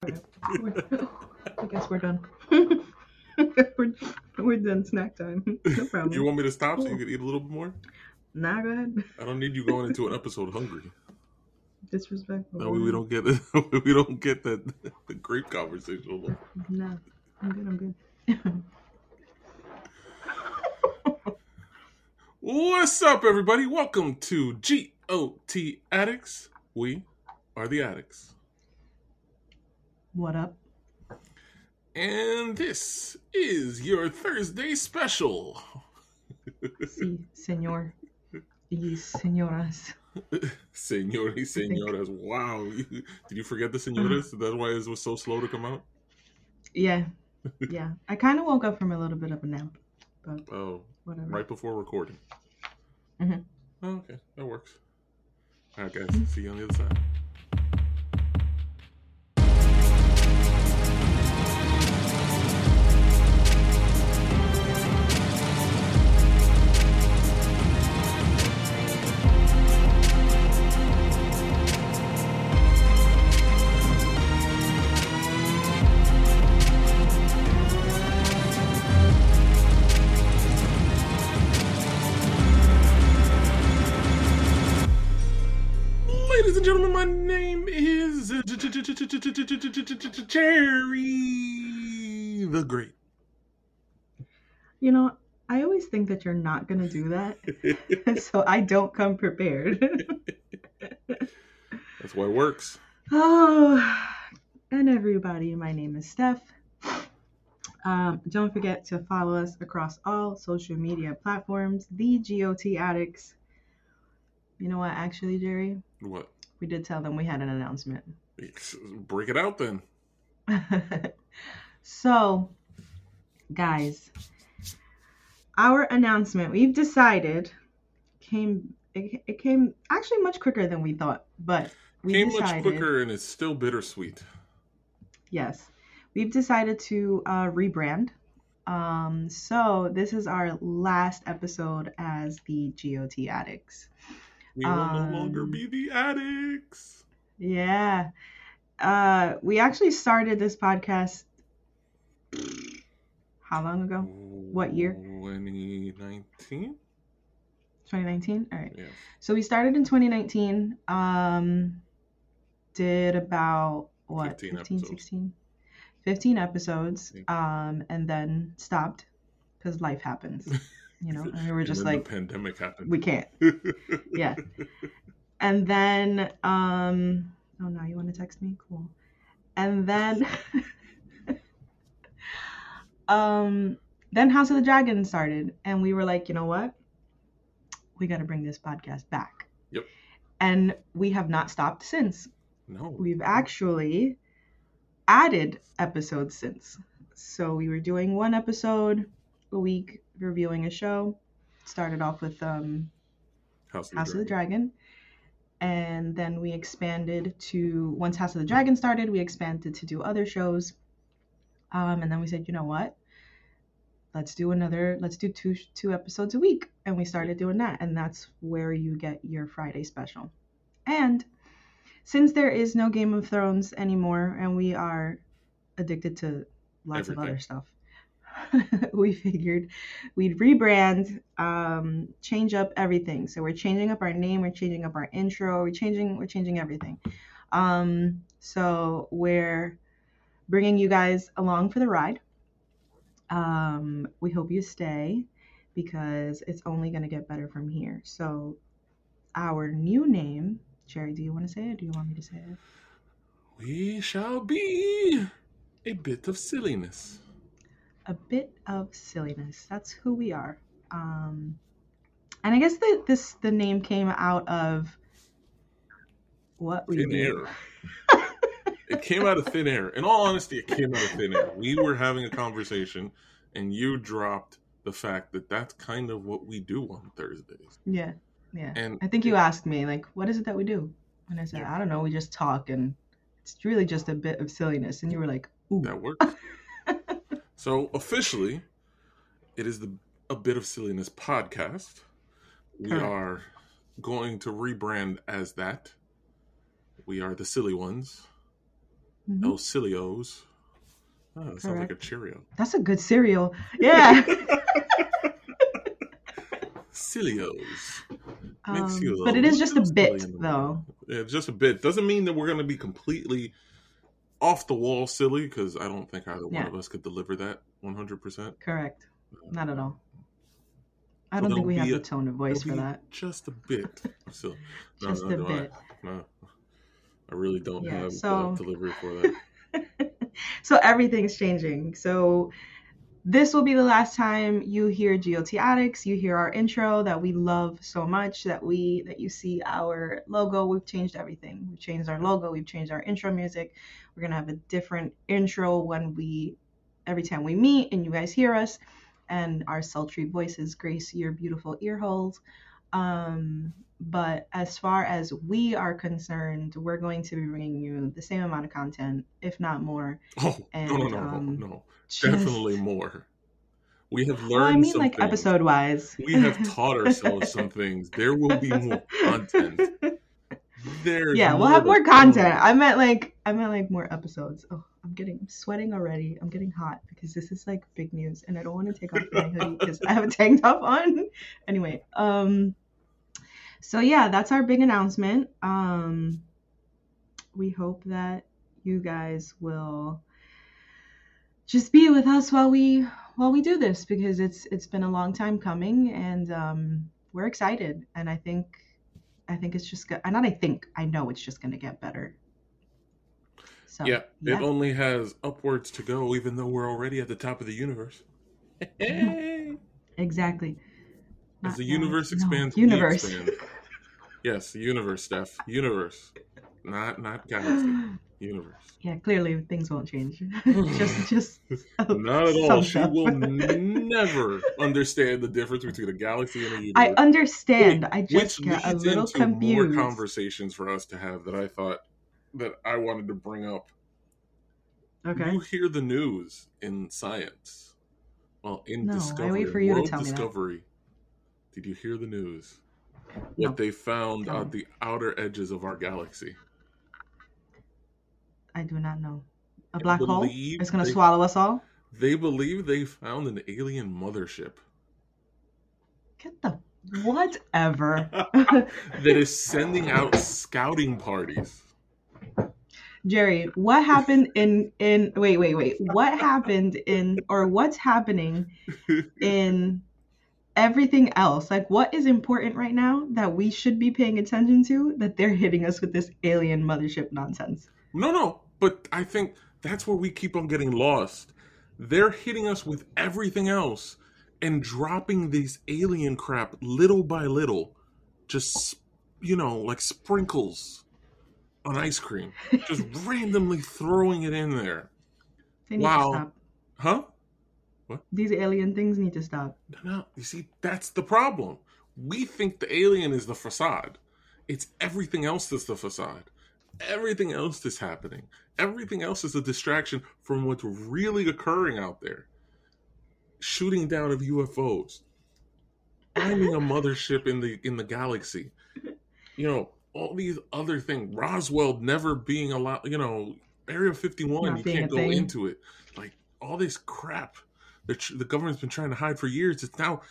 I guess we're done. we're, we're done snack time. No problem. You want me to stop so you can eat a little bit more? Nah, go ahead. I don't need you going into an episode hungry. Disrespectful. No, we don't get it. we don't get that the grape conversation. Nah, I'm good. I'm good. What's up, everybody? Welcome to GOT Addicts. We are the addicts. What up? And this is your Thursday special. Sí, señor. Y señoras. Senor y señoras. Wow. Did you forget the señoras? That's why it was so slow to come out? Yeah. Yeah. I kind of woke up from a little bit of a nap. But Oh, whatever. right before recording. Mhm. Oh, okay, that works. All right, guys. See you on the other side. Jerry the Great. You know, I always think that you're not going to do that. so I don't come prepared. That's why it works. Oh, and everybody, my name is Steph. Um, don't forget to follow us across all social media platforms, the GOT Addicts. You know what, actually, Jerry? What? We did tell them we had an announcement. Break it out then. so, guys, our announcement, we've decided, came it, it came actually much quicker than we thought, but we Came decided, much quicker and it's still bittersweet. Yes, we've decided to uh, rebrand. Um, so this is our last episode as the GOT Addicts. We will no longer Um, be the addicts. Yeah. Uh, we actually started this podcast how long ago? What year? 2019? 2019? All right. Yeah. So we started in 2019. Um, did about what 15 15, episodes. 16 15 episodes Yeah. um and then stopped because life happens you know and we were just like the pandemic happened. we can't yeah and then um oh no you want to text me? Cool. And then um then house of the dragon started and we were like you know what? We got to bring this podcast back. Yep. and we have not stopped since. No. we've actually added episodes since. So we were doing one episode a week reviewing a show. Started off with um House of House of the Dragon. And then we expanded to once House of the Dragon started, we expanded to do other shows. Um, and then we said, you know what? Let's do another. Let's do two two episodes a week, and we started doing that. And that's where you get your Friday special. And since there is no Game of Thrones anymore, and we are addicted to lots of other stuff, we figured we'd rebrand, um, change up everything. So we're changing up our name, we're changing up our intro, we're changing, we're changing everything. Um, so we're bringing you guys along for the ride. Um, we hope you stay because it's only going to get better from here. So our new name, Jerry, do you want to say it? Do you want me to say it? We shall be a bit of silliness. A bit of silliness. That's who we are. Um, and I guess that this the name came out of what we Thin did. air. it came out of thin air. In all honesty, it came out of thin air. We were having a conversation, and you dropped the fact that that's kind of what we do on Thursdays. Yeah, yeah. And I think you asked me like, what is it that we do? And I said, Yeah. I don't know. We just talk, and it's really just a bit of silliness. And you were like, ooh, that works. so officially, it is the a bit of silliness podcast. We Correct. are going to rebrand as that. We are the silly ones. Mhm. Elcilios. Oh, that sounds like a Cheerio. That's a good cereal. Yeah. Cilios. Um, but it is just a bit, silly in the though. Yeah, just a bit. Doesn't mean that we're going to be completely off the wall silly because I don't think either one Yeah. of us could deliver that 100%. Correct. Um, Not at all. I So don't think we have be the tone of voice for that. Just a bit. No, Just no, a bit. I, no, I really don't Yeah, have so- the delivery for that. so everything's changing. So this will be the last time you hear GOT Addicts. You hear our intro that we love so much that we that you see our logo. We've changed everything. We've changed our logo. We've changed our intro music. We're gonna have a different intro when we every time we meet and you guys hear us and our sultry voices grace your beautiful ear holes. Um, but as far as we are concerned, we're going to be bringing you the same amount of content, if not more. Oh, no, no, And, no, um, no, no. Just- Definitely more. We have learned Well, I mean, like episode wise. We have taught ourselves some things. There will be more content. There's yeah, we'll have more content. I meant like I meant like more episodes. Oh, I'm getting I'm sweating already. I'm getting hot because this is like big news, and I don't want to take off my hoodie because I have a tank top on. Anyway, um, so yeah, that's our big announcement. Um, we hope that you guys will just be with us while we while we do this because it's it's been a long time coming, and um, we're excited, and I think I think it's just good. Not I think I know it's just gonna get better. So Yeah, it only has upwards to go, even though we're already at the top of the universe. As exactly. Not the universe no, expands, we universe. Yes, universe, Steph. Universe. Not not galaxy. Universe. yeah, clearly things won't change. just just oh, Not at all. She stuff. will never understand the difference between a galaxy and a universe. I understand. I just get a little into more confused. conversations for us to have that I thought that I wanted to bring up. Okay. You hear the news in science. Well, in No, I wait for you to world tell me that. discovery. Did you hear the news? No. What oh, they found Tell me. the outer edges of our galaxy. I do not know. A black hole? It's gonna swallow us all? They believe they found an alien mothership Get the whatever. that is sending out scouting parties. Jerry, what happened in in wait, wait, wait. What happened in or what's happening in everything else? Like what is important right now that we should be paying attention to that they're hitting us with this alien mothership nonsense? No, no, but I think that's where we keep on getting lost. They're hitting us with everything else and dropping these alien crap little by little, just, you know, like sprinkles on ice cream, just randomly throwing it in there. They need Wow. to Huh? These alien things need to stop. No, no, you see, that's the problem. We think the alien is the facade. It's everything else that's the facade. Everything else that's happening. Everything else is a distraction from what's really occurring out there. Shooting down of UFOs, finding a mothership in the in the galaxy. You know, all these other things. Roswell never being allowed. You know, Area Fifty One. Not You can't go thing. into it. Like all this crap tr- the government's been trying to hide for years. It's now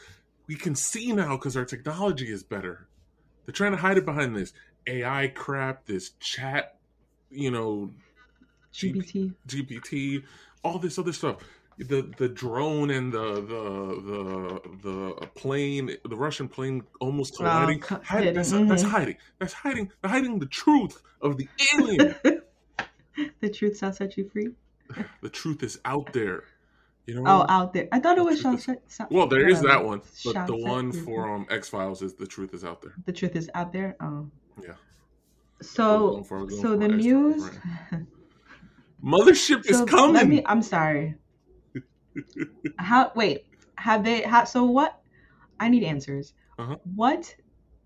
we can see now because our technology is better. They're trying to hide it behind this AI crap, this chat, you know, GPT. GPT, all this other stuff. The the drone and the the the the plane, the Russian plane almost Oh, colliding. co- Hide- that's, that's mhm. hiding. That's hiding. They're hiding the truth of the alien. the truth shall set you free. the truth is out there. You know. Oh, out there. I thought it was set. well, there is that one, but the one for um X Files is the truth is out there. the truth is out there. Oh. Yeah. So for- so the news. right Mothership So is coming. let me. I'm sorry. How? Wait. Have they? How, so what? I need answers. Uh-huh. What?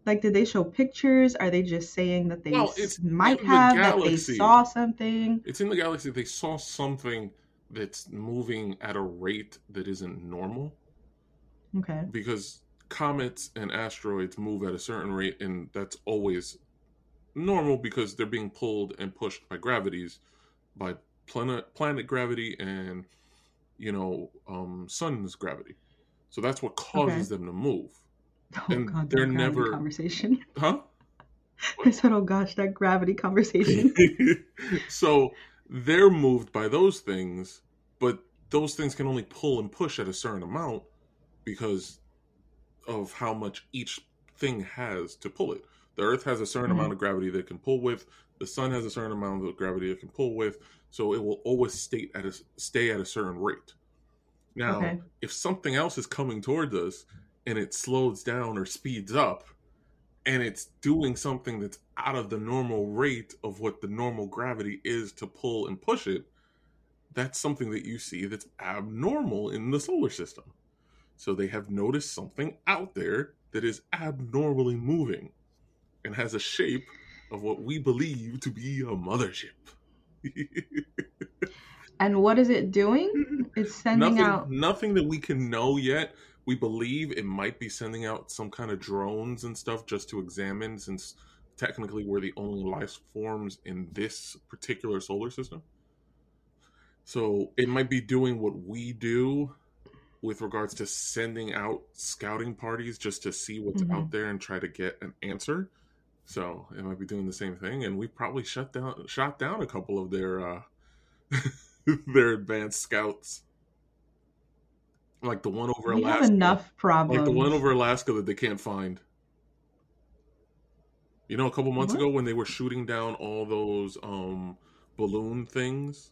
Like, did they show pictures? Are they just saying that they Well, it's might in the have that they saw something? It's in the galaxy. They saw something that's moving at a rate that isn't normal Okay. because comets and asteroids move at a certain rate, and that's always normal because they're being pulled and pushed by gravities by planet planet gravity and you know um, sun's gravity. So that's what causes them to move. Oh And god, they're never- conversation. Huh? I said, oh gosh, that gravity conversation. so they're moved by those things, but those things can only pull and push at a certain amount because of how much each thing has to pull it. The Earth has a certain Mhm. amount of gravity that it can pull with. The Sun has a certain amount of gravity it can pull with. So it will always stay at a stay at a certain rate. Now, Okay. if something else is coming towards us and it slows down or speeds up, and it's doing something that's out of the normal rate of what the normal gravity is to pull and push it, that's something that you see that's abnormal in the solar system. So they have noticed something out there that is abnormally moving and has a shape of what we believe to be a mothership. and what is it doing? It's sending nothing, out. nothing that we can know yet. We believe it might be sending out some kind of drones and stuff just to examine, since technically we're the only life forms in this particular solar system. So it might be doing what we do with regards to sending out scouting parties just to see what's Mhm. out there and try to get an answer. So it might be doing the same thing, and we probably shut down, shot down a couple of their uh, their advanced scouts, like the one over We Alaska, have enough problems. like the one over Alaska that they can't find. You know, a couple months What? ago when they were shooting down all those um, balloon things.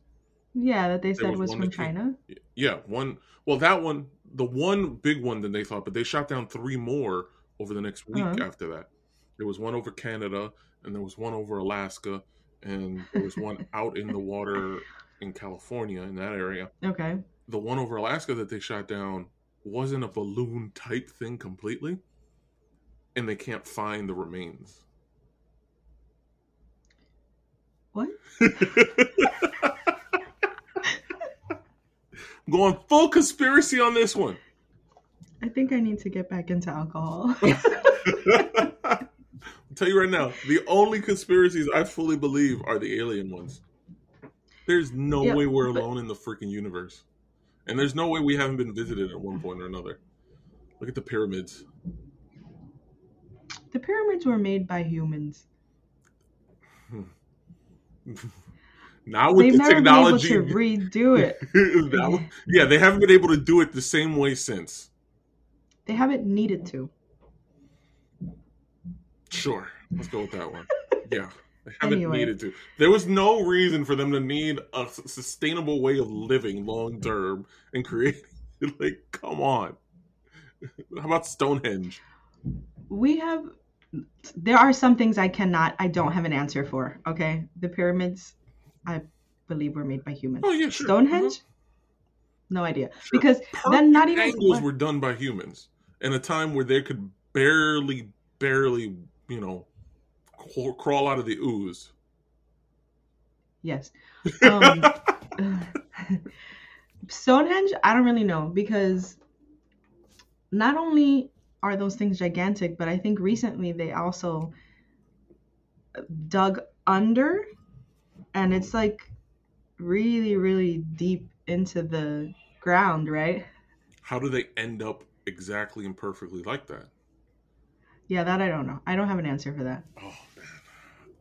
yeah, that they said was was from that came- China. Yeah, one. Well, that one, the one big one that they thought, but they shot down three more over the next week Uh-huh. after that. There was one over Canada, and there was one over Alaska, and there was one out in the water in California in that area. Okay. The one over Alaska that they shot down wasn't a balloon type thing completely, and they can't find the remains. What? I'm going full conspiracy on this one. I think I need to get back into alcohol. I'll tell you right now, the only conspiracies I fully believe are the alien ones. There's no Yeah, way we're but- alone in the freaking universe. And there's no way we haven't been visited at one point or another. Look at the pyramids. the pyramids were made by humans. now with They've the technology, been able to redo it. yeah, they haven't been able to do it the same way since. They haven't needed to. Sure, let's go with that one. Yeah, they haven't Anyway. needed to. There was no reason for them to need a sustainable way of living long term and creating. Like, come on. How about Stonehenge? We have. There are some things I cannot. I don't have an answer for. Okay, the pyramids, I believe were made by humans. Oh yeah, sure. Stonehenge, Uh-huh. no idea. Sure. Because Perfect then not even angles were done by humans in a time where they could barely, barely, you know, crawl, crawl out of the ooze. yes. Um, Stonehenge, I don't really know because not only are those things gigantic, but I think recently they also dug under and it's like really, really deep into the ground, right? How do they end up exactly and perfectly like that? Yeah, that I don't know. I don't have an answer for that. Oh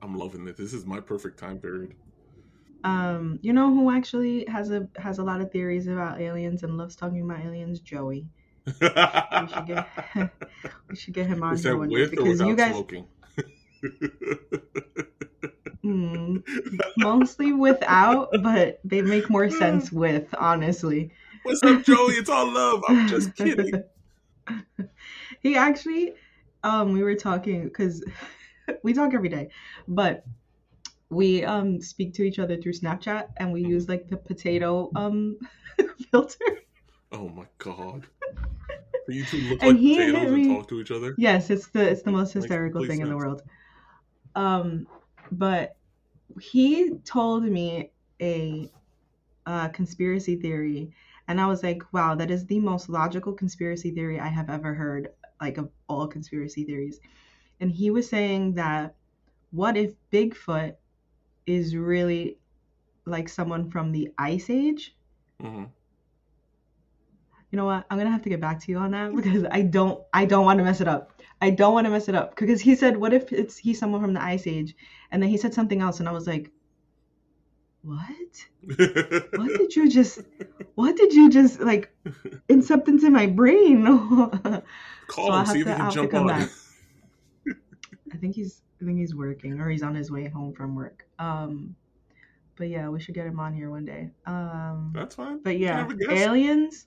I'm loving it. This is my perfect time period. Um, you know who actually has a has a lot of theories about aliens and loves talking about aliens? Joey. should get We should get him on Is here that with or because without you guys smoking? mm, mostly without, but they make more sense with, honestly. What's up, Joey? It's all love. I'm just kidding. he actually, um, we were talking because we talk every day, but we um speak to each other through Snapchat and we use like the potato um filter. Oh my god. You two look And like he potatoes and me- talk to each other? Yes, it's the it's the most hysterical thing in the world. Um, but he told me a uh, conspiracy theory, and I was like, "Wow, that is the most logical conspiracy theory I have ever heard, like of all conspiracy theories." And he was saying that, what if Bigfoot is really like someone from the Ice Age. hmm You know what? I'm gonna have to get back to you on that because I don't I don't want to mess it up. I don't want to mess it up because he said, "What if it's he's someone from the Ice Age?" And then he said something else, and I was like, "What? What did you just? What did you just like incept into my brain?" Call So him, see if to- I'll can jump on. I think he's I think he's working or he's on his way home from work. Um, but yeah, we should get him on here one day. Um, That's fine. but yeah, have a guest. aliens,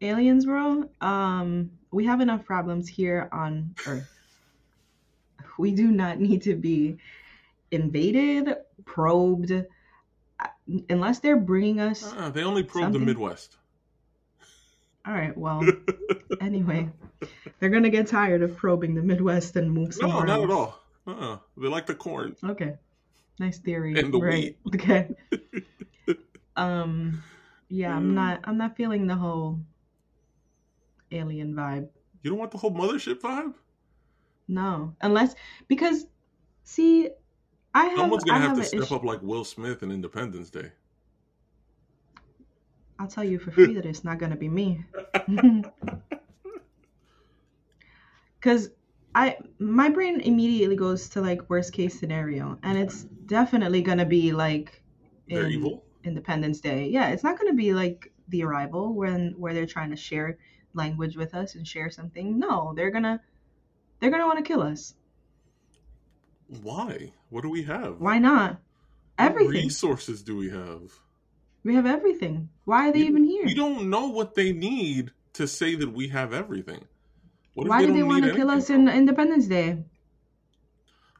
aliens, bro. Um, we have enough problems here on Earth. We do not need to be invaded, probed, uh, unless they're bringing us. Ah, they only probe the Midwest. All right, well, anyway, they're gonna get tired of probing the Midwest and move somewhere. No, not else. at all. Uh-uh. They like the corn. Okay. Nice theory. And the right. Okay. um yeah, I'm not I'm not feeling the whole alien vibe. You don't want the whole mothership vibe? No. Unless because see I have Someone's gonna have, have to step issue. up like Will Smith in Independence Day. I'll tell you for free that it's not gonna be me. Cause I my brain immediately goes to like worst case scenario and it's definitely gonna be like They're in- evil. Independence Day. Yeah, it's not going to be like The Arrival when where they're trying to share language with us and share something. No, they're gonna they're gonna want to kill us. Why? What do we have? Why not? What Everything. resources do we have? We have everything. Why are they You- even here? We don't know what they need to say that we have everything. What Why did they don't want to kill us in Independence Day?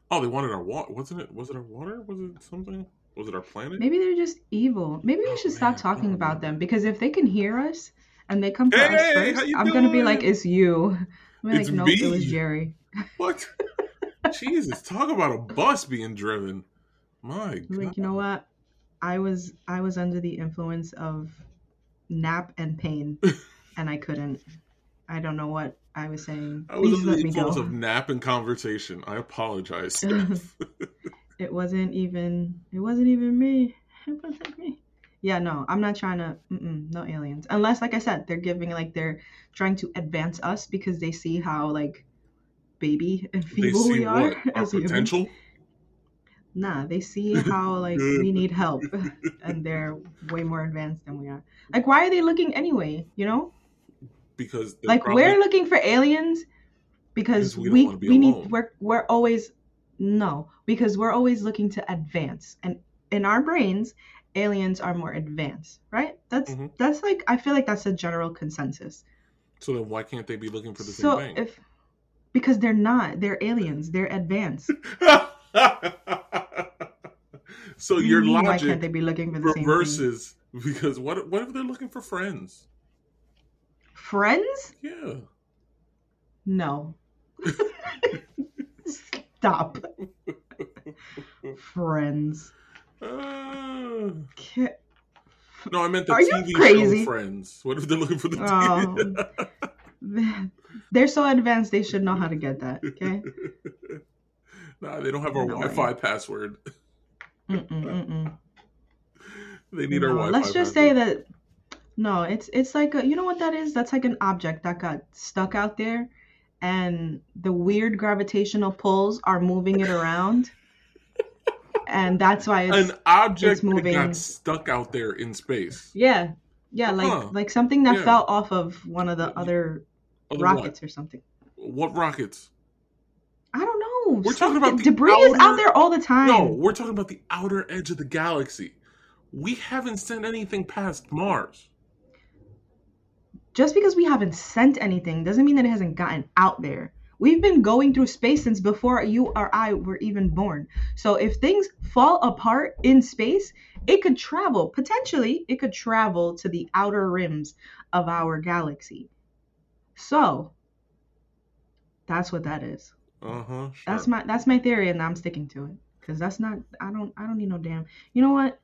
Oh, they wanted our water. Wasn't it? Was it our water? Was it something? Was it our planet? Maybe they're just evil. Maybe we Oh, should man, stop talking don't about know. them because if they can hear us and they come to Hey, us first, I'm gonna be like, doing? "It's you." I'm It's like, "Nope, it was. Jerry." What? Jesus, talk about a bus being driven. My God. like you know what i was i was under the influence of nap and pain and i couldn't i don't know what i was saying I was please under the influence of nap and conversation. I apologize. it wasn't even it wasn't even me it wasn't me yeah no i'm not trying to no aliens unless like i said they're giving like they're trying to advance us because they see how like baby and feeble we are what? Our as humans. Nah, they see how like we need help and they're way more advanced than we are. Like why are they looking anyway, you know? Because Like probably- we're looking for aliens because Because we we be we need we're we're always no, because we're always looking to advance. And in our brains, aliens are more advanced, right? That's Mhm. that's like I feel like that's a general consensus. So then why can't they be looking for the So same thing? if because they're not, they're aliens, they're advanced. so What do your you mean, why logic can't they be looking for the same thing? reverses because what what if they're looking for friends? Friends? Yeah. No. Stop. Friends. Uh, no, I meant the Are you TV show Friends. What if they're looking for the TV? Oh. They're so advanced, they should know how to get that. Okay. nah, they don't have our No. Wi-Fi password. Mm-mm, mm-mm. They need No, our Wi-Fi. let's just say that. No, it's it's like a, you know what that is? That's like an object that got stuck out there, and the weird gravitational pulls are moving it around, and that's why it's an object it's moving. got stuck out there in space. yeah, yeah, like Huh. like something that Yeah. fell off of one of the other Other rockets or something. What? what rockets? I don't know. We're talking about the debris is out there all the time. No, we're talking about the outer edge of the galaxy. We haven't sent anything past Mars. Just because we haven't sent anything doesn't mean that it hasn't gotten out there. We've been going through space since before you or I were even born. So if things fall apart in space, it could travel, potentially, it could travel to the outer rims of our galaxy. So that's what that is. Uh huh. That's my that's my theory and I'm sticking to it. Cause that's not I don't I don't need no damn you know what?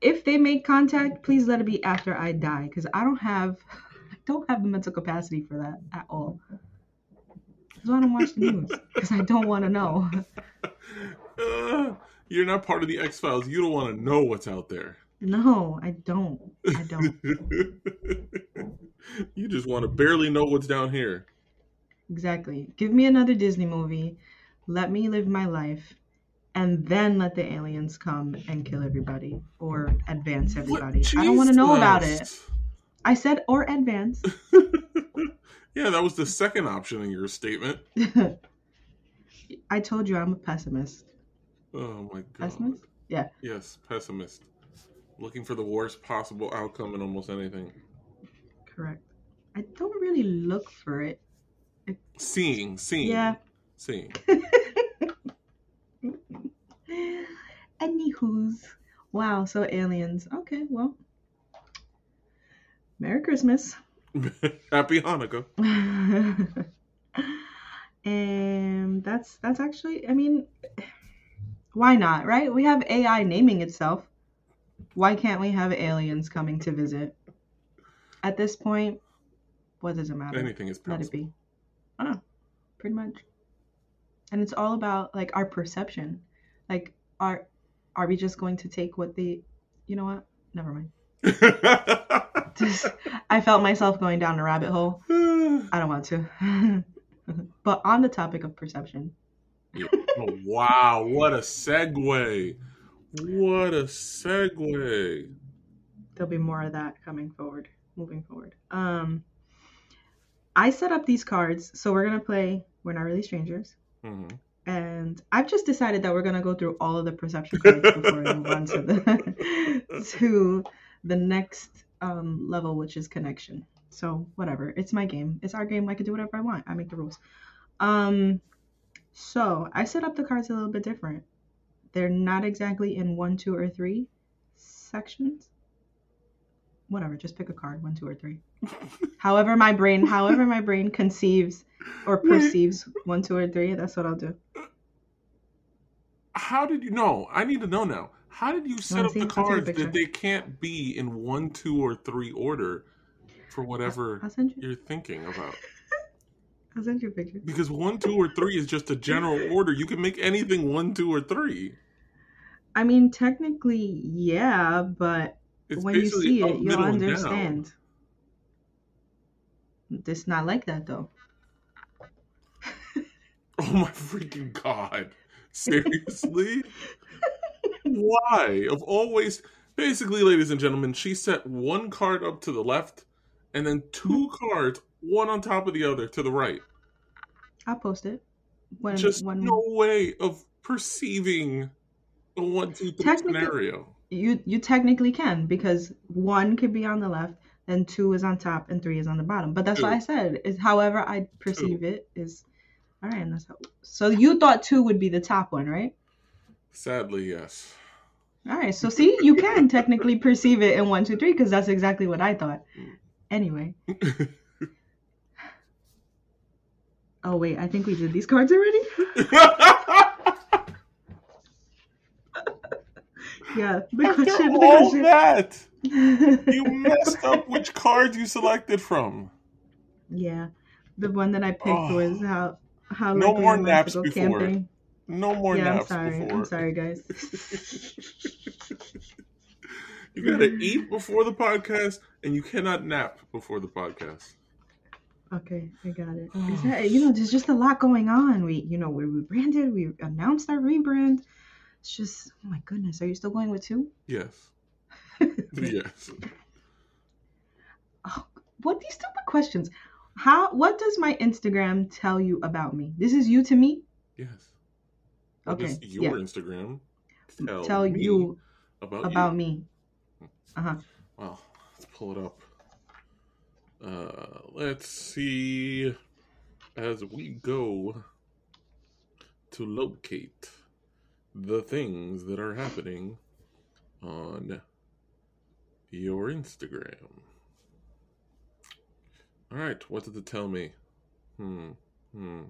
If they make contact, please let it be after I die. Because I don't have I don't have the mental capacity for that at all. That's why I don't watch the news. Because I don't want to know. Uh, You're not part of the X Files. You don't want to know what's out there. No, I don't. I don't. you just want to barely know what's down here. Exactly. Give me another Disney movie. Let me live my life. And then let the aliens come and kill everybody or advance everybody. I don't want to know about it. I said or advance. yeah, that was the second option in your statement. I told you I'm a pessimist. Oh my god. Pessimist? Yeah. Yes, pessimist. Looking for the worst possible outcome in almost anything. Correct. I don't really look for it. Seeing, seeing. Yeah. Seeing. Anywho's. Wow, so aliens. Okay, well. Merry Christmas. Happy Hanukkah. and that's that's actually I mean why not, right? We have AI naming itself. Why can't we have aliens coming to visit? At this point, what does it matter? Anything is possible. Let it be. Oh, pretty much. And it's all about like our perception. Like are are we just going to take what the you know what? Never mind. just, I felt myself going down a rabbit hole. I don't want to. but on the topic of perception. oh, wow, what a segue. What a segue. There'll be more of that coming forward, moving forward. Um I set up these cards, so we're gonna play We're Not Really Strangers. Mm-hmm. And I've just decided that we're gonna go through all of the perception cards before we move on to the to the next um, level, which is connection. So whatever, it's my game. It's our game. I can do whatever I want. I make the rules. Um, so I set up the cards a little bit different. They're not exactly in one, two, or three sections. Whatever, just pick a card, one, two, or three. however my brain, however my brain conceives or perceives one, two, or three, that's what I'll do. How did you know? I need to know now. How did you set up the cards that they can't be in one, two, or three order for whatever you. you're thinking about? I'll send you a picture. Because one, two, or three is just a general order. You can make anything one, two, or three. I mean, technically, yeah, but it's when you see it, you'll understand. It's not like that, though. oh my freaking god! Seriously? Why? Of always, basically, ladies and gentlemen, she set one card up to the left, and then two hmm. cards, one on top of the other, to the right. I'll post it. When, Just when... no way of perceiving a one, two, three scenario. You you technically can because one could be on the left, then two is on top, and three is on the bottom. But that's two. what I said. Is however I perceive two. it is. All right, and that's how. So you thought two would be the top one, right? Sadly, yes. All right. So see, you can technically perceive it in one, two, three, because that's exactly what I thought. Mm. Anyway. oh wait, I think we did these cards already. yeah. The After question. All question. that, you messed up which card you selected from. Yeah, the one that I picked oh. was how how no more naps before. Camping. No more yeah, naps I'm sorry. before. I'm sorry, guys. you gotta eat before the podcast, and you cannot nap before the podcast. Okay, I got it. Oh. That, you know, there's just a lot going on. We, you know, we rebranded. We announced our rebrand. It's just, oh my goodness. Are you still going with two? Yes. yes. Oh, what these stupid questions? How? What does my Instagram tell you about me? This is you to me. Yes. Okay. your yeah. Instagram tell, tell you about, about you. me. Uh huh. Well, let's pull it up. Uh, let's see as we go to locate the things that are happening on your Instagram. All right, what did it tell me? Hmm. Hmm.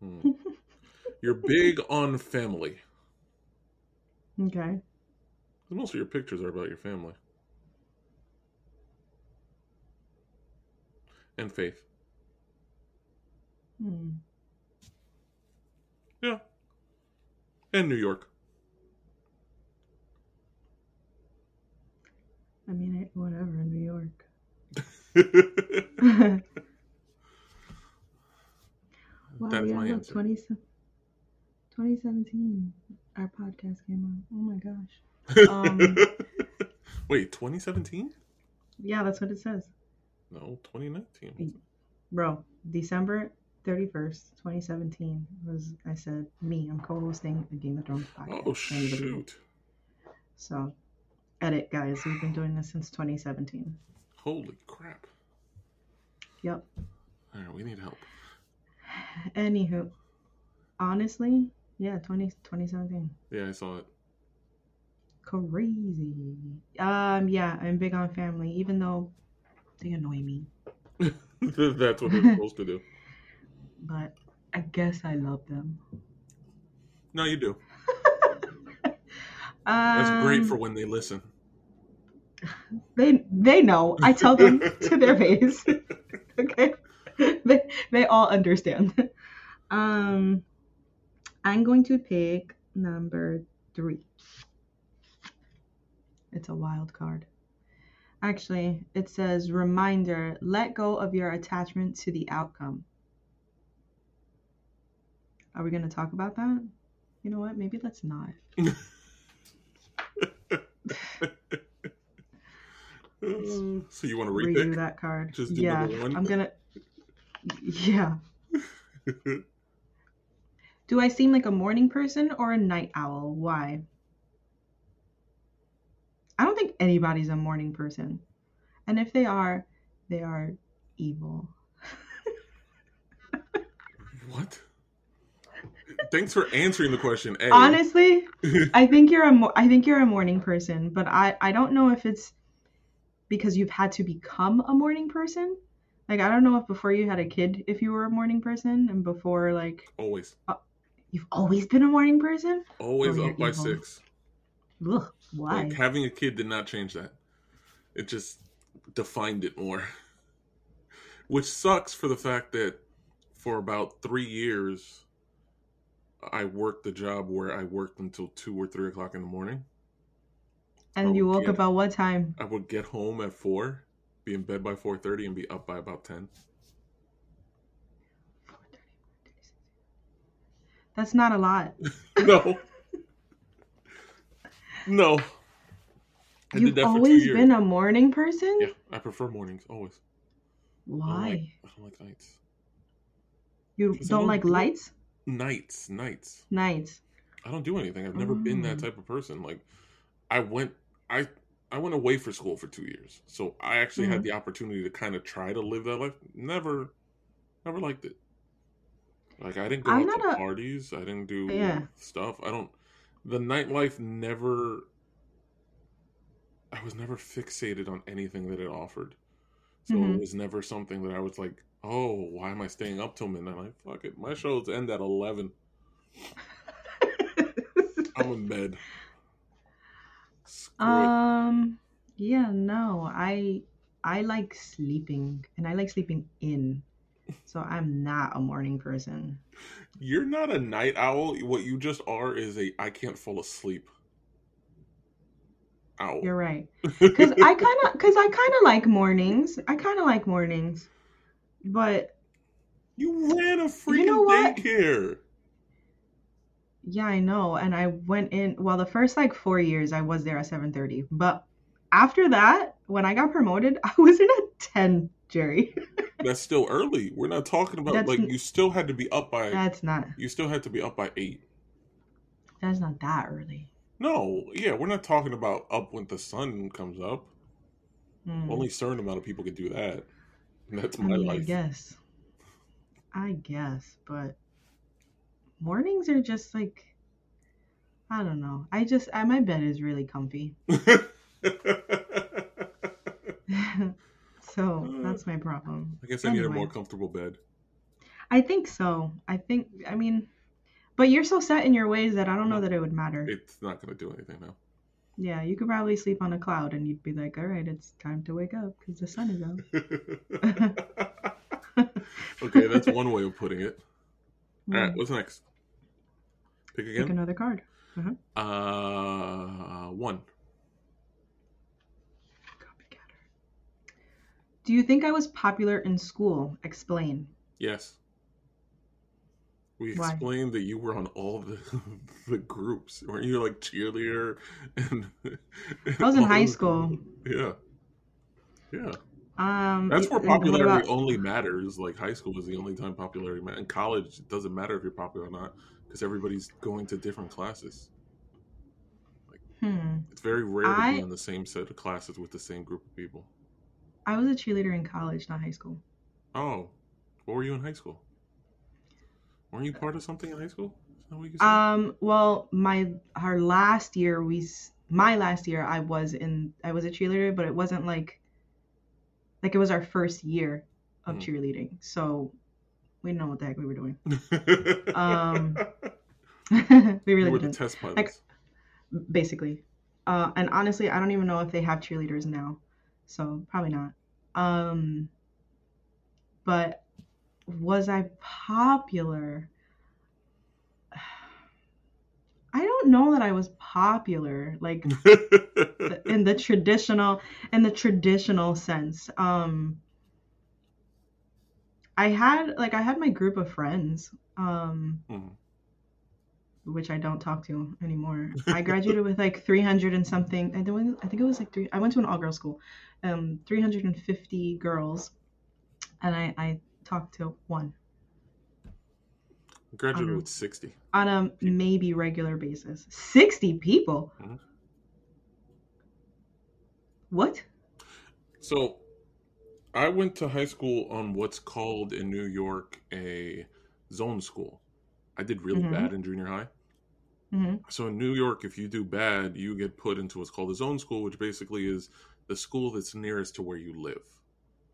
Hmm. You're big on family. Okay. Most of your pictures are about your family. And faith. Hmm. and New York. I mean, whatever in New York. wow, That's my answer. 20, 2017, our podcast came out. Oh my gosh. Um, Wait, 2017? Yeah, that's what it says. No, 2019. Bro, December 31st, 2017 was, I said, me. I'm co hosting the Game of Thrones podcast. Oh shoot! So, edit, guys. We've been doing this since 2017. Holy crap! Yep. All right, we need help. Anywho, honestly, yeah, 20, 2017. Yeah, I saw it. Crazy. Um, yeah, I'm big on family, even though they annoy me. That's what they're supposed to do. But I guess I love them. No, you do. That's great Um, for when they listen. They they know. I tell them to their face. okay. They they all understand. Um I'm going to pick number 3. It's a wild card. Actually, it says reminder, let go of your attachment to the outcome. Are we going to talk about that? You know what? Maybe let's not. So you want to read Redo that card. Just do yeah, one? I'm gonna. Yeah. Do I seem like a morning person or a night owl? Why? I don't think anybody's a morning person. And if they are, they are evil. what? Thanks for answering the question. A. Honestly, I think you're a mo- I think you're a morning person, but I I don't know if it's because you've had to become a morning person. Like I don't know if before you had a kid if you were a morning person and before like always, uh, you've always been a morning person? always Oh, up by evil. six. Ugh, why? Like having a kid did not change that. It just defined it more. Which sucks for the fact that for about three years, I worked the job where I worked until two or three o'clock in the morning. and you woke yeah. about what time? I would get home at four, be in bed by four thirty, and be up by about ten. That's not a lot. no, no. I You've did that for two always been a morning person? Yeah, I prefer mornings always. I don't Why? like, I don't like nights. You don't don't like lights? Nights, nights. Nights. I don't do anything. I've never been that Mm. type of person. Like I went I I went away for school for 2 years. So I actually Mm-hmm. had the opportunity to kind of try to live that life. Never never liked it. Like I didn't go I'm out to a- parties. I didn't do Yeah. stuff. I don't the nightlife never I was never fixated on anything that it offered. So Mhm. it was never something that I was like, "Oh, why am I staying up till midnight?" Like, fuck it. My shows end at 11. I'm in bed. Screw it. um yeah, no. I I like sleeping and I like sleeping in. So I'm not a morning person. You're not a night owl. What you just are is a I can't fall asleep. Owl. You're right. Cuz I kind of cuz I kind of like mornings. I kind of like mornings. But you ran a freaking know what? daycare. Yeah, I know. And I went in, well, the first like four years I was there at 7:30. But after that, when I got promoted, I was in at 10, Jerry. That's still early. We're not talking about That's like you still had to be up by That's not you still had to be up by eight. that's not that early. No, yeah, we're not talking about up when the sun comes up. Hmm. Only a certain amount of people can do that. That's I my mean, I guess. I guess, but mornings are just like I don't know. I just I, my bed is really comfy. so, that's my problem. I guess I need a more comfortable bed. I think so. I think I mean but you're so set in your ways that I don't know that it would matter. It's not going to do anything now. Yeah, you could probably sleep on a cloud and you'd be like, all right, it's time to wake up because the sun is out. okay, that's one way of putting it. All right, what's next? Pick Pick again. another card. Uh, one. Do you think I was popular in school? Explain. Yes. We Why? explained that you were on all the the groups. Weren't you like cheerleader and I was in high those- school. Yeah. Yeah. Um, That's where popularity about- only matters. Like high school is the only time popularity matters. In college, it doesn't matter if you're popular or not because everybody's going to different classes. Hmm. It's very rare to be in the same set of classes with the same group of people. I was a cheerleader in college, not high school. Oh, what were you in high school? Weren't you part of something in high school? Is that what you said? Um, well, my our last year we my last year I was in I was a cheerleader, but it wasn't like like it was our first year of Hmm. cheerleading. So we didn't know what the heck we were doing. um, we really were didn't. test pilots. Like- basically. Uh, and honestly, I don't even know if they have cheerleaders now, so probably not. Um, but was I popular? I don't know that I was popular, like in the traditional, in the traditional sense. Um, I had like I had my group of friends. Um, Mhm. which I don't talk to anymore. I graduated with like 300 and something. I think I think it was like three. I went to an all girls school, um, 350 girls, and I I talked to one Graduated um, with 60. on a maybe regular basis. 60 people. Mhm. What? So, I went to high school on what's called in New York a zone school. I did really Mhm. bad in junior high. hmm So in New York, if you do bad, you get put into what's called a zone school, which basically is the school that's nearest to where you live.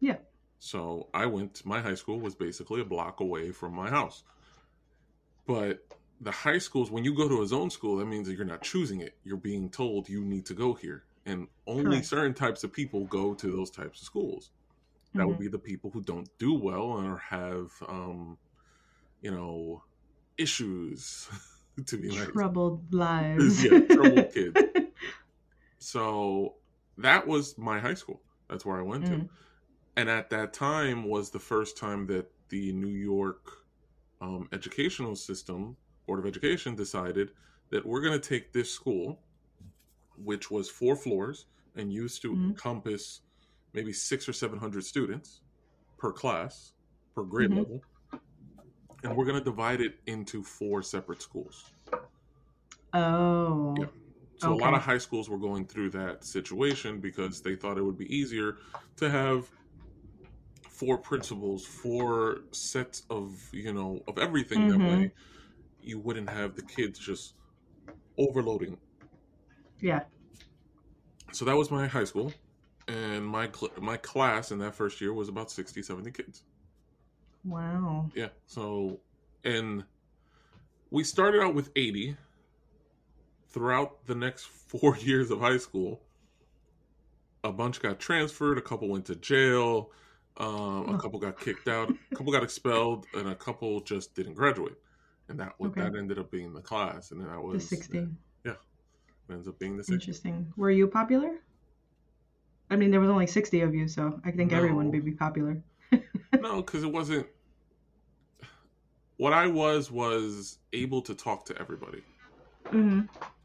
Yeah. So I went, my high school was basically a block away from my house. But the high schools, when you go to a zone school, that means that you're not choosing it. You're being told you need to go here. And only Correct. certain types of people go to those types of schools. That would be the people who don't do well or have, um, you know, issues, to be nice. Troubled lives. Yeah, troubled kids. So that was my high school. That's where I went to. And at that time was the first time that the New York um, educational system, Board of Education, decided that we're going to take this school, which was four floors and used to Mhm. encompass maybe six or seven hundred students per class, per grade Mhm. level, and we're going to divide it into four separate schools. Oh. Yeah. So a lot of high schools were going through that situation because they thought it would be easier to have four principles, four sets of you know of everything. That Mhm. way, you wouldn't have the kids just overloading. Yeah. So that was my high school, and my cl- my class in that first year was about 60, 70 kids. Wow. Yeah. So, and we started out with 80. Throughout the next four years of high school, a bunch got transferred, a couple went to jail, um, a couple got kicked out, a couple got expelled, and a couple just didn't graduate. And that was, Okay. that ended up being the class, and then that The was 60. It ends up being the 60. Interesting. Were you popular? I mean, there was only 60 of you, so I think everyone would be popular. No, because it wasn't. What I was was able to talk to everybody. hmm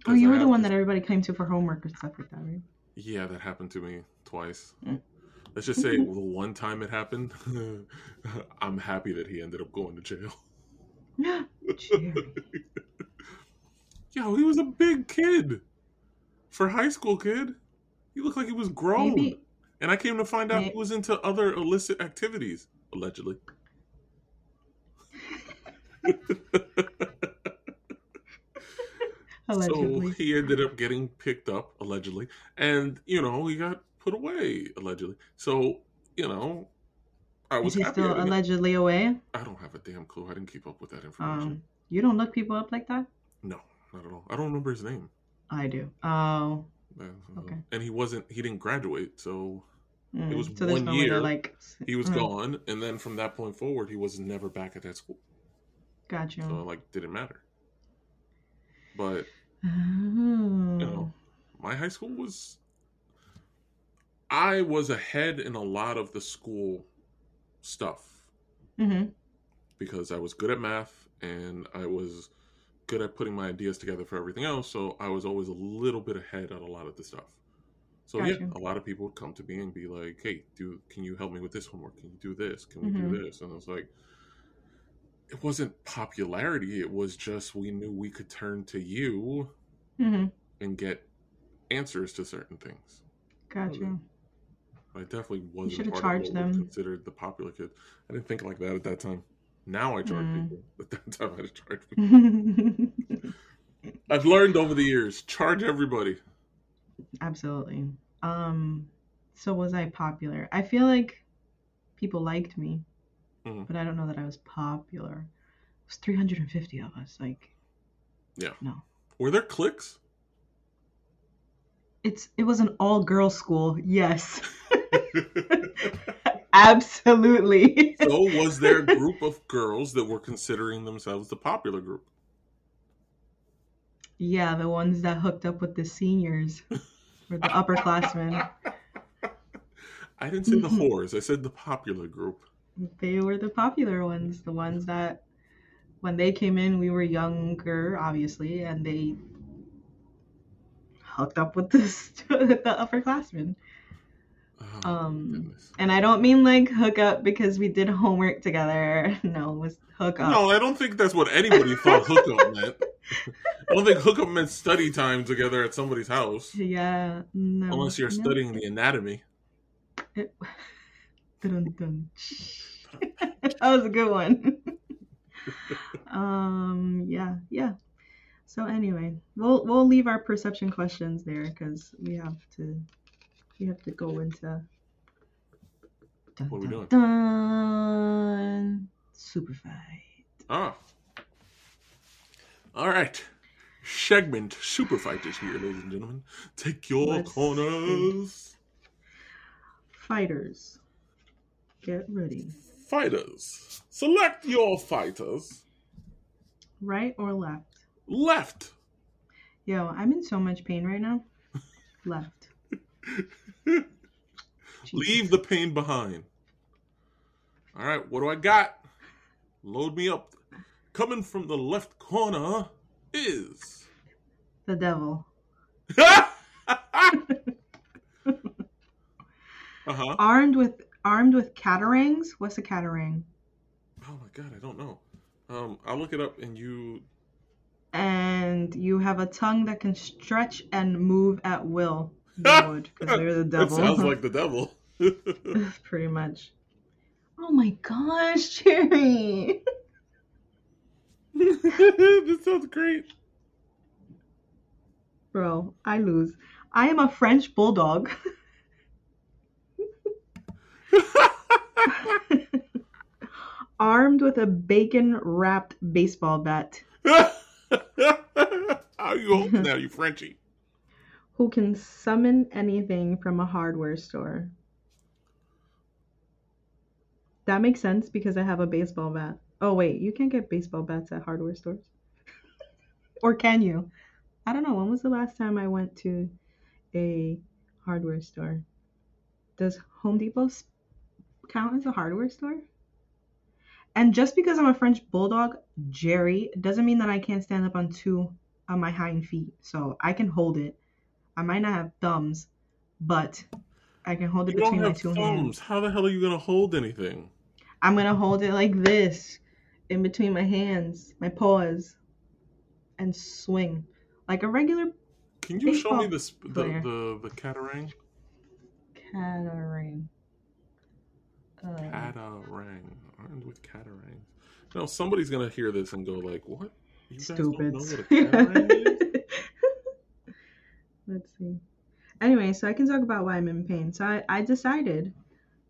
Oh, you I were the one this- that everybody came to for homework or stuff like that, right? Yeah, that happened to me twice. Mm. Let's just say the one time it happened, I'm happy that he ended up going to jail. Yo, he was a big kid. For high school kid. He looked like he was grown. Maybe, And I came to find out May- he was into other illicit activities, allegedly. allegedly. So he ended up getting picked up, allegedly. And, you know, he got put away, allegedly. So, you know, I was Is. Still allegedly away? I don't have a damn clue. I didn't keep up with that information. Um, you don't look people up like that? no, not at all. I don't remember his name. I do. Oh, Uh, Okay. And he wasn't, he didn't graduate. So mm. was so one no way to year. like. he was Mhm. gone. And then from that point forward, he was never back at that school. Gotcha. So, like, didn't matter. But Oh. know, my high school was. I, was ahead in a lot of the school stuff hmm because I was good at math and I was good at putting my ideas together for everything else. So I was always a little bit ahead on a lot of the stuff. So yeah, a lot of people would come to me and be like, "Hey, do can you help me with this homework? Can you do this? Can we Mhm. do this?" And I was like, it wasn't popularity. It was just we knew we could turn to you hmm and get answers to certain things. Gotcha. I definitely wasn't should've part charged of what was them. considered the popular kid. I didn't think like that at that time. Now I charge Mm. people. At that time, I charge people. I've learned over the years, charge everybody. Absolutely. Um, so was I popular? I feel like people liked me, Mhm. but I don't know that I was popular. It was 350 of us. Like, Yeah. no. Were there clicks? It's it was an all girls school. Yes. Absolutely. so was there a group of girls that were considering themselves the popular group? yeah, the ones that hooked up with the seniors or the upperclassmen. I didn't say the mm-hmm. whores. I said the popular group. They were the popular ones, the ones that when they came in, we were younger, obviously, and they hooked up with the the upperclassmen. Oh, Um. And I don't mean like hook up because we did homework together. No, it was hook up. No, I don't think that's what anybody thought hookup meant. I don't think hookup meant study time together at somebody's house. Yeah, no. Unless you're no. studying the anatomy. It- Dun, dun. that was a good one. um, yeah, yeah. So anyway, we'll we'll leave our perception questions there because we have to we have to go into. Dun, What are we dun, doing? Dun. Super fight. Ah. All right. Segment Super Fight is here, ladies and gentlemen. Take your Let's corners. Fighters, get ready. Fighters. Select your fighters. Right or left? Left. Yo, I'm in so much pain right now. Left. Leave the pain behind. All right, what do I got? Load me up. Coming from the left corner is. the devil. uh huh. Armed with armed with catarangs. What's a catarang? Oh my god, I don't know. Um, I'll look it up and you. And you have a tongue that can stretch and move at will. Would, because they're the That devil. sounds like the devil. Pretty much. Oh my gosh, Jerry. this sounds great. Bro, I lose. I am a French bulldog. Armed with a bacon wrapped baseball bat. How are you holding now, you Frenchie? Who can summon anything from a hardware store. That makes sense because I have a baseball bat. Oh, wait, you can't get baseball bats at hardware stores. or can you? I don't know. When was the last time I went to a hardware store? Does Home Depot count as a hardware store? And just because I'm a French bulldog, Jerry, doesn't mean that I can't stand up on two on my hind feet. So I can hold it. I might not have thumbs, but I can hold it You don't between my two thumbs. hands. How the hell are you gonna hold anything? I'm gonna hold it like this in between my hands, my paws, and swing like a regular Can you show me Baseball the the player. the, the catarang? catarang. Uh, Catarang. Armed with catarangs. No, somebody's gonna hear this and go like, "What? You guys don't stupid. know what a catarang is?" Let's see. Anyway, so I can talk about why I'm in pain. So I, I decided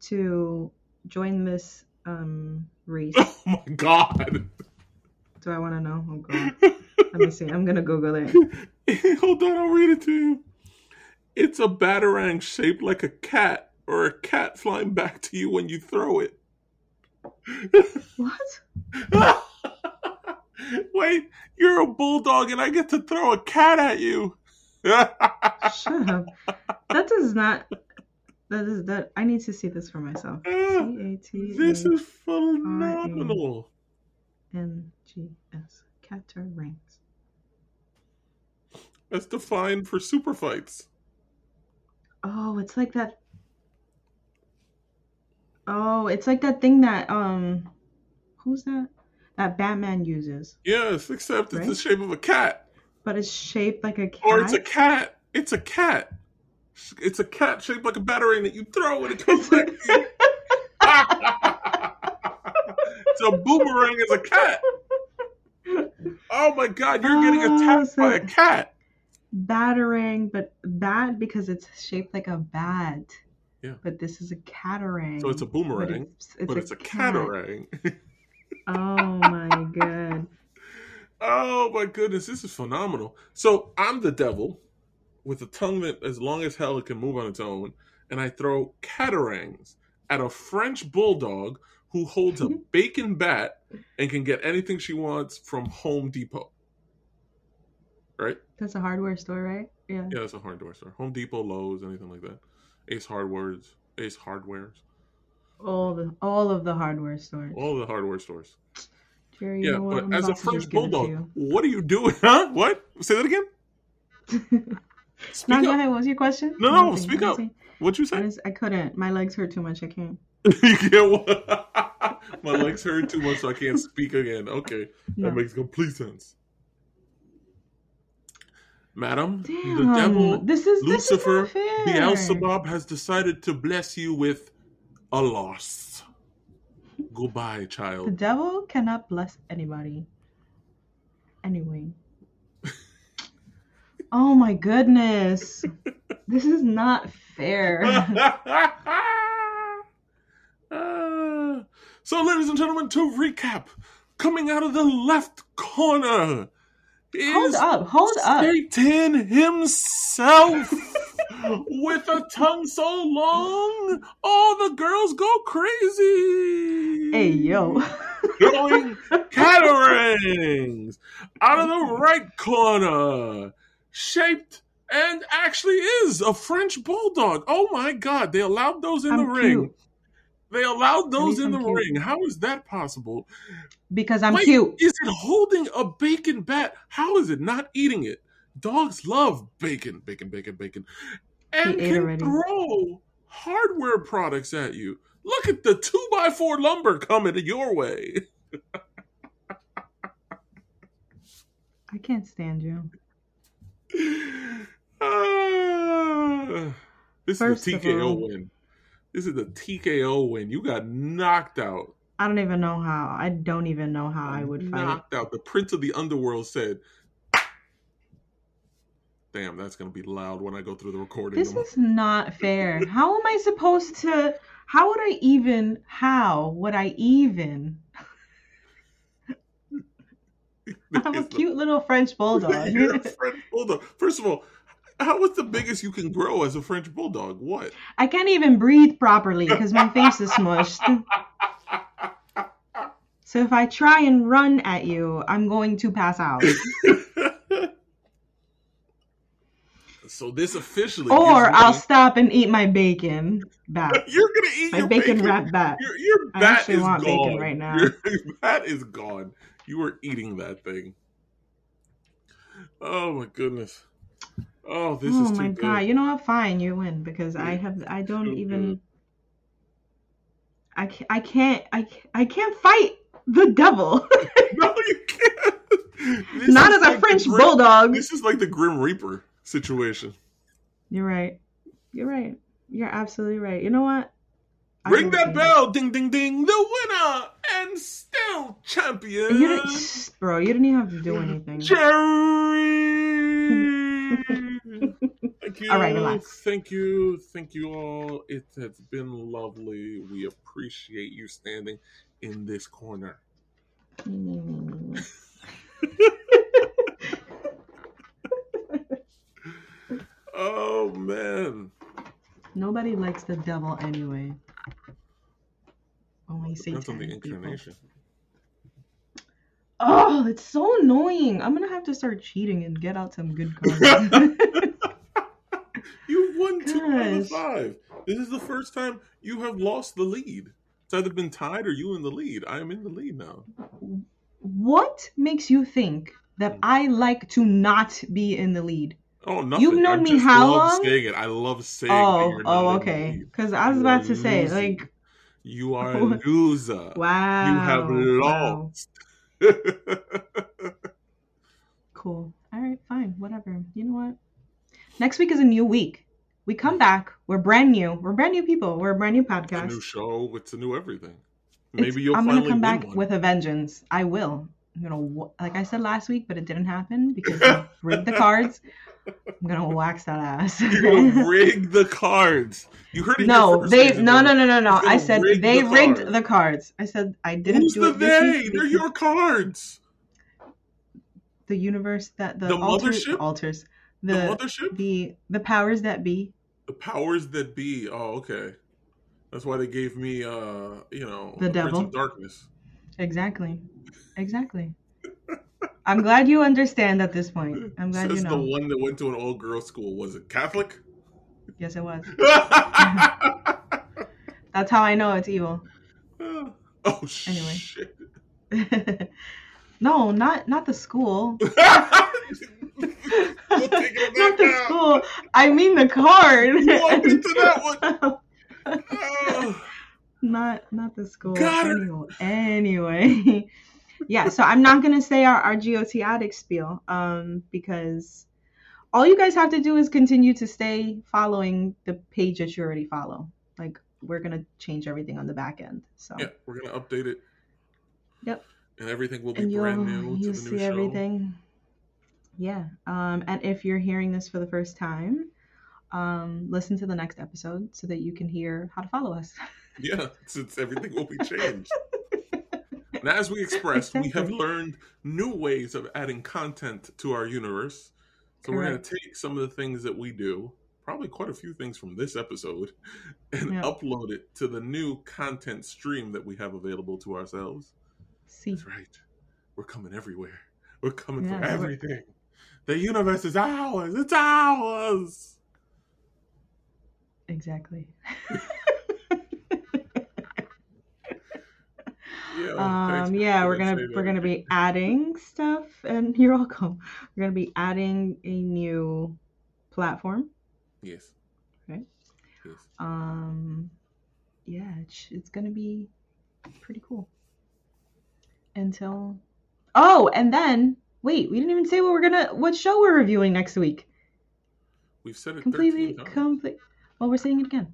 to join this um race. Oh my god! Do I want to know? Oh god. Let me see. I'm gonna Google it. Hold on, I'll read it to you. It's a batarang shaped like a cat, or a cat flying back to you when you throw it. What? Wait, you're a bulldog and I get to throw a cat at you. Shut up. That does not. That is that. I need to see this for myself. C A T this is phenomenal. N G S. Catarangs. That's defined for super fights. Oh, it's like that. Oh, it's like that thing that um, who's that? That Batman uses, Yes, except it's the shape of a cat. But it's shaped like a cat. Or it's a cat. It's a cat. It's a cat shaped like a batarang that you throw and it comes back to you. it's a boomerang as a cat. Oh my god, you're getting Oh, attacked so- by a cat. Batarang, but bad because it's shaped like a bat. Yeah. But this is a catarang. So it's a But boomerang, it's, it's but a it's a cat. catarang. Oh my god. Oh my goodness, this is phenomenal. So I'm the devil with a tongue that as long as hell it can move on its own, and I throw catarangs at a French bulldog who holds a bacon bat and can get anything she wants from Home Depot. Right? That's a hardware store, right? Yeah. Yeah, that's a hardware store. Home Depot, Lowe's, anything like that. Ace Hardwares, Ace Hardwares, All the all of the hardware stores. all the hardware stores. Jerry, you Yeah, know but as a French just give it to bulldog, what are you doing? Huh? What? Say that again. Speak no, go up. ahead. What was your question? No, no, Nothing, speak up. What'd you I, say? just, I couldn't. My legs hurt too much. I can't. you can't. My legs hurt too much, so I can't speak again. Okay, No. that makes complete sense. Madam, Damn. the devil this is Lucifer, This is. Beelzebub has decided to bless you with a loss. Goodbye, child. The devil cannot bless anybody. Anyway. oh my goodness. This is not fair. So, ladies and gentlemen, to recap, coming out of the left corner hold is up. Hold up. Satan himself with a tongue so long, all the girls go crazy. Hey, yo. Throwing catarangs out of the right corner, shaped and actually is a French bulldog. Oh my God! They allowed those in I'm the ring. They allowed those in I'm the cute. ring. How is that possible? Because I'm Wait, cute. Is it holding a bacon bat? How is it not eating it? Dogs love bacon, bacon, bacon, bacon, and can already. throw hardware products at you. Look at the two by four lumber coming your way. I can't stand you. Ah, this First is the TKO all- win. This is the TKO win. You got knocked out. I don't even know how. I don't even know how I would fight. knocked out. The Prince of the Underworld said, "Damn, that's gonna be loud when I go through the recording." This is not fair. How am I supposed to? How would I even? How would I even? I'm a cute little French bulldog. You're a French bulldog. First of all, how is the biggest you can grow as a French bulldog? What? I can't even breathe properly because my face is smushed. So if I try and run at you, I'm going to pass out. So this officially, Or I'll me- stop and eat my bacon back. You're gonna eat My your bacon, bacon. wrap back. Your, your I bat actually is want gone. bacon right now. Your bat is gone. You are eating that thing. Oh my goodness. Oh, this oh is. Oh my good. god! You know what? Fine, you win because I have. I don't even. good. I can't. I can't. I I can't fight the devil. No, you can't. This Not as a like the French Grim- bulldog. This is like the Grim Reaper situation. You're right. You're right. You're absolutely right. You know what? I Ring that bell, ding ding ding. The winner and still champion, You didn't, bro. You didn't even have to do anything. Jerry. Thank you. All right, relax. Thank you. Thank you all. It has been lovely. We appreciate you standing in this corner. Mm. Oh man. Nobody likes the devil anyway. Only Satan. Depends on the people. Oh, it's so annoying. I'm gonna have to start cheating and get out some good cards. You You've won two out of five. This is the first time you have lost the lead. It's either been tied or you in the lead. I am in the lead now. What makes you think that I like to not be in the lead? Oh, nothing. You've known I me just how love long? saying it. I love saying. Oh, oh, okay. Because I was about to say, like, You are a loser. wow. You have wow. lost. Cool. All right, fine, whatever. You know what? Next week is a new week. We come back. We're brand new. We're brand new people. We're a brand new It's a podcast. new show. It's a new everything. It's- Maybe you'll I'm gonna come back one. with a vengeance. I will. I'm gonna, like I said last week, but it didn't happen because I rigged the cards. I'm gonna wax that ass. You're gonna rig the cards. You heard it. no, they no no no no no. I said rig they the rigged cards. the cards. I said I didn't Who's do the it they? They're your cards. the universe that the, The alter- mothership? alters The, the mothership. the the powers that be. The powers that be. Oh, okay. That's why they gave me, uh, you know, The devil. of Darkness. Exactly, exactly. I'm glad you understand at this point. I'm glad Says you the one that went to an all-girls school. Was it Catholic? Yes, it was. oh That's how I know it's evil. Oh, anyway. shit! Anyway. No, not not the school. Not the now. school. I mean the card. Get that one. Oh. not not the school. Got anyway, anyway. Yeah, so I'm not gonna say our, our GOT addict spiel, um, because all you guys have to do is continue to stay following the page that you already follow. Like we're gonna change everything on the back end. So Yeah, we're gonna update it. Yep. And everything will be and brand new to the new see show. everything. Yeah. Um, and if you're hearing this for the first time, um, listen to the next episode so that you can hear how to follow us. Yeah, since everything will be changed. and as we expressed, we have learned new ways of adding content to our universe. So we're going to take some of the things that we do, probably quite a few things from this episode, and upload it to the new content stream that we have available to ourselves. See. That's right. We're coming everywhere. We're coming Yeah, for we're- everything. The universe is ours. It's ours. Exactly. Yeah, um, yeah, we're gonna we're gonna be adding stuff, and you're welcome. We're gonna be adding a new platform. Yes. Okay. Yes. Um, yeah, it's, it's gonna be pretty cool. Until, oh, and then wait, we didn't even say what we're gonna what show we're reviewing next week. We've said it Completely, 13 complete. Well, we're saying it again.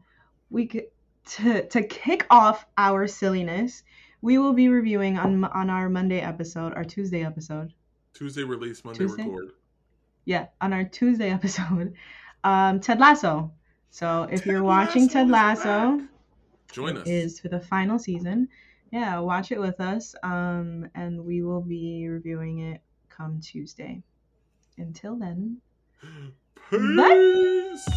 We could, to to kick off our silliness. We will be reviewing on on our Monday episode, our Tuesday episode. Tuesday release, Monday Tuesday? record. Yeah, on our Tuesday episode, um, Ted Lasso. So if Ted you're watching Lasso Ted Lasso, back. Join us. is for the final season. Yeah, watch it with us. Um, and we will be reviewing it come Tuesday. Until then, Peace.